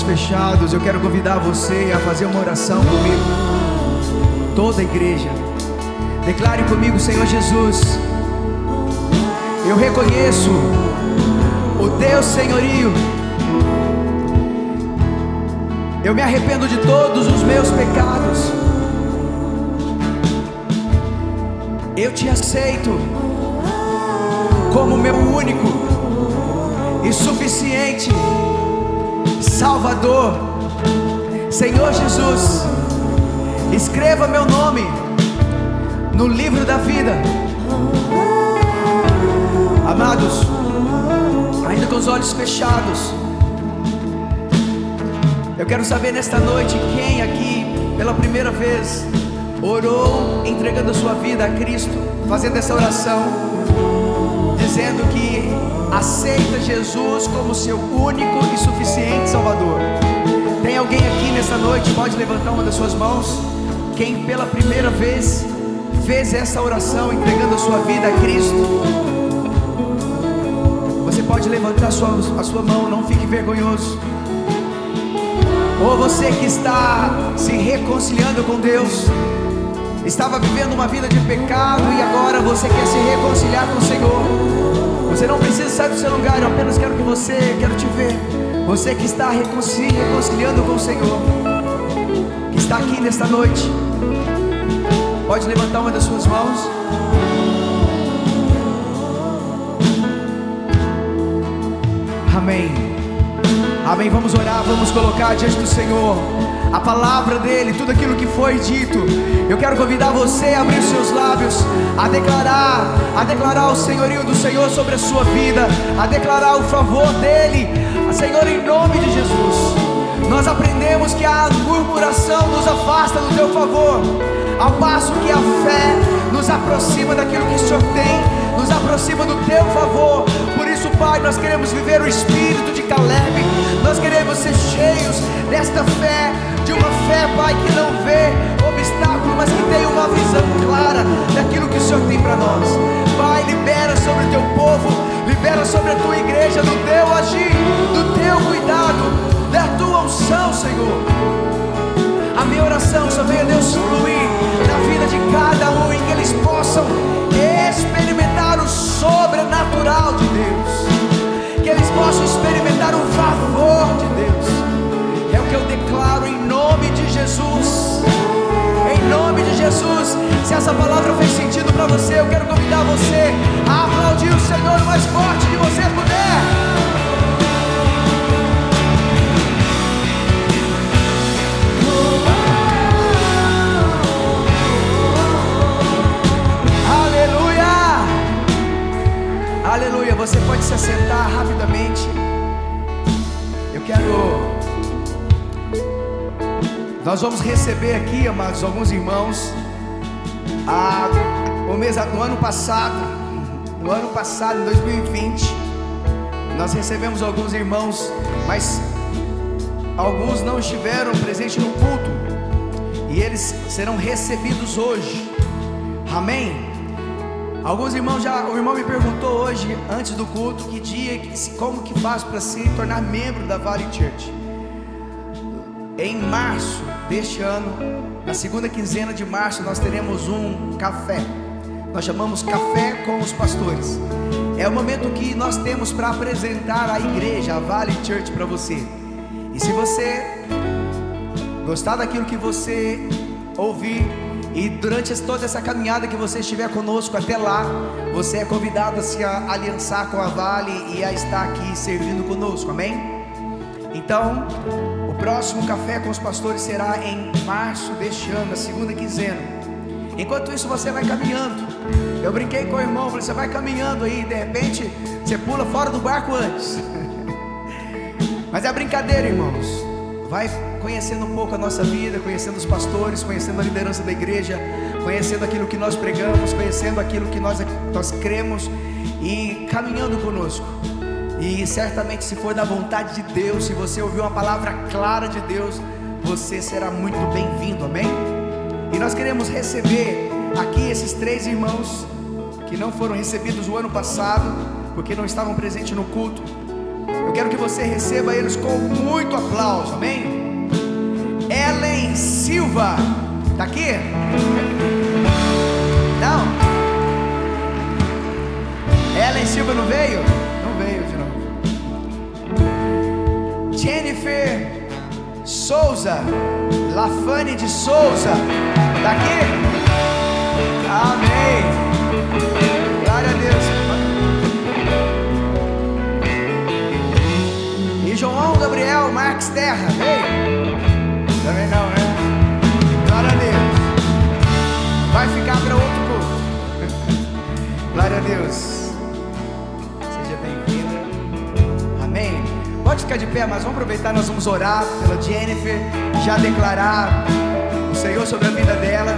Olhos fechados, eu quero convidar você a fazer uma oração comigo. Toda a igreja. Declare comigo, Senhor Jesus. Eu reconheço o teu senhorio. Eu me arrependo de todos os meus pecados. Eu te aceito como meu único e suficiente Salvador. Senhor Jesus, escreva meu nome no livro da vida. Amados, ainda com os olhos fechados, eu quero saber nesta noite quem aqui pela primeira vez orou entregando a sua vida a Cristo, fazendo essa oração, dizendo que aceita Jesus como seu único e suficiente Salvador. Tem alguém aqui nessa noite? Pode levantar uma das suas mãos. Quem pela primeira vez fez essa oração entregando a sua vida a Cristo? Você pode levantar a sua, a sua mão, não fique vergonhoso. Ou você que está se reconciliando com Deus, estava vivendo uma vida de pecado e agora você quer se reconciliar com o Senhor. Você não precisa sair do seu lugar, eu apenas quero que você, quero te ver. Você que está reconcili- reconciliando com o Senhor, que está aqui nesta noite, pode levantar uma das suas mãos. Amém. Amém. Vamos orar, vamos colocar diante do Senhor a palavra dele, tudo aquilo que foi dito. Eu quero convidar você a abrir os seus lábios, a declarar, a declarar o senhorio do Senhor sobre a sua vida, a declarar o favor dele, Senhor, em nome de Jesus. Nós aprendemos que a murmuração nos afasta do teu favor, ao passo que a fé nos aproxima daquilo que o Senhor tem, nos aproxima do teu favor. Isso, Pai, nós queremos viver o espírito de Caleb, nós queremos ser cheios desta fé, de uma fé, Pai, que não vê obstáculo, mas que tem uma visão clara daquilo que o Senhor tem para nós. Pai, libera sobre o teu povo, libera sobre a tua igreja, do teu agir, do teu cuidado, da tua unção, Senhor. A minha oração só venha Deus fluir na vida de cada um, em que eles possam experimentar sobrenatural de Deus, que eles possam experimentar o favor de Deus. É o que eu declaro em nome de Jesus. Em nome de Jesus, se essa palavra fez sentido para você, eu quero convidar você a aplaudir o Senhor o mais forte que você puder. Aleluia! Você pode se assentar rapidamente. Eu quero. Nós vamos receber aqui, amados, alguns irmãos. Ah, o mês, no ano passado, no ano passado, em 2020, nós recebemos alguns irmãos, mas alguns não estiveram presentes no culto e eles serão recebidos hoje. Amém. Alguns irmãos já, o irmão me perguntou hoje, antes do culto, que dia, como que faz para se tornar membro da Valley Church. Em março deste ano, na segunda quinzena de março, nós teremos um café. Nós chamamos Café com os Pastores. É o momento que nós temos para apresentar a igreja, a Valley Church, para você. E se você gostar daquilo que você ouvir, e durante toda essa caminhada que você estiver conosco até lá, você é convidado a se aliançar com a Vale e a estar aqui servindo conosco, amém? Então, o próximo café com os pastores será em março deste ano, na segunda quinzena. Enquanto isso, você vai caminhando. Eu brinquei com o irmão, falei: você vai caminhando aí, de repente, você pula fora do barco antes. <laughs> Mas é brincadeira, irmãos. Vai conhecendo um pouco a nossa vida, conhecendo os pastores, conhecendo a liderança da igreja, conhecendo aquilo que nós pregamos, conhecendo aquilo que nós, nós cremos e caminhando conosco. E certamente, se for da vontade de Deus, se você ouvir uma palavra clara de Deus, você será muito bem-vindo, amém? E nós queremos receber aqui esses três irmãos que não foram recebidos o ano passado, porque não estavam presentes no culto. Eu quero que você receba eles com muito aplauso, amém? Ellen Silva. Tá aqui? Não? Ellen Silva não veio? Não veio de novo. Jennifer Souza. Lafane de Souza. Tá aqui? Amém. Glória a Deus. E João Gabriel Marques Terra. Veio? Vai ficar para outro culto. <laughs> Glória a Deus. Seja bem-vinda. Amém. Pode ficar de pé, mas vamos aproveitar, nós vamos orar pela Jennifer, já declarar o Senhor sobre a vida dela.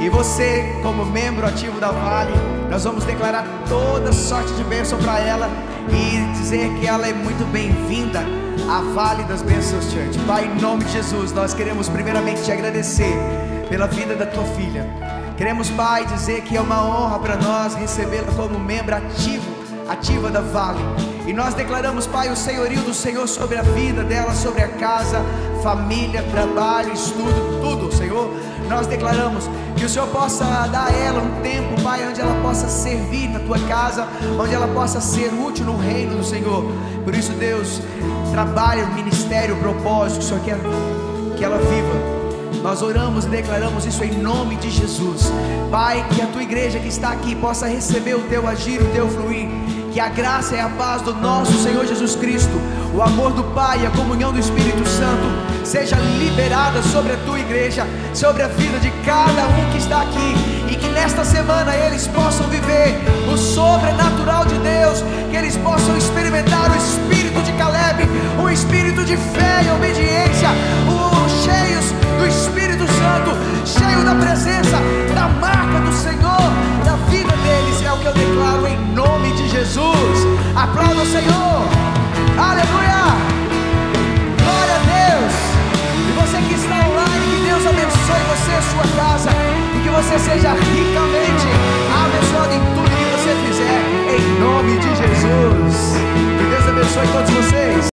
E você, como membro ativo da Vale, nós vamos declarar toda sorte de bênção para ela e dizer que ela é muito bem-vinda a Vale das Bênçãos Church. Pai, em nome de Jesus, nós queremos primeiramente te agradecer pela vida da tua filha. Queremos, Pai, dizer que é uma honra para nós recebê-la como membro ativo, ativa da Vale. E nós declaramos, Pai, o senhorio do Senhor sobre a vida dela, sobre a casa, família, trabalho, estudo, tudo, Senhor. Nós declaramos que o Senhor possa dar a ela um tempo, Pai, onde ela possa servir na tua casa, onde ela possa ser útil no reino do Senhor. Por isso, Deus, trabalho, ministério, propósito que o Senhor quer que ela viva. Nós oramos e declaramos isso em nome de Jesus. Pai, que a tua igreja que está aqui possa receber o teu agir, o teu fluir. Que a graça e a paz do nosso Senhor Jesus Cristo, o amor do Pai e a comunhão do Espírito Santo seja liberada sobre a tua igreja, sobre a vida de cada um que está aqui e que nesta semana eles possam viver o sobrenatural de Deus, que eles possam experimentar o espírito de Caleb, o espírito de fé e obediência, o cheios do Espírito Santo, cheio da presença, da marca do Senhor, da vida deles, é o que eu declaro em nome de Jesus. Aplauda o Senhor, aleluia, glória a Deus. E você que está online, que Deus abençoe você e sua casa, e que você seja ricamente abençoado em tudo que você fizer, em nome de Jesus. Abençoe todos vocês.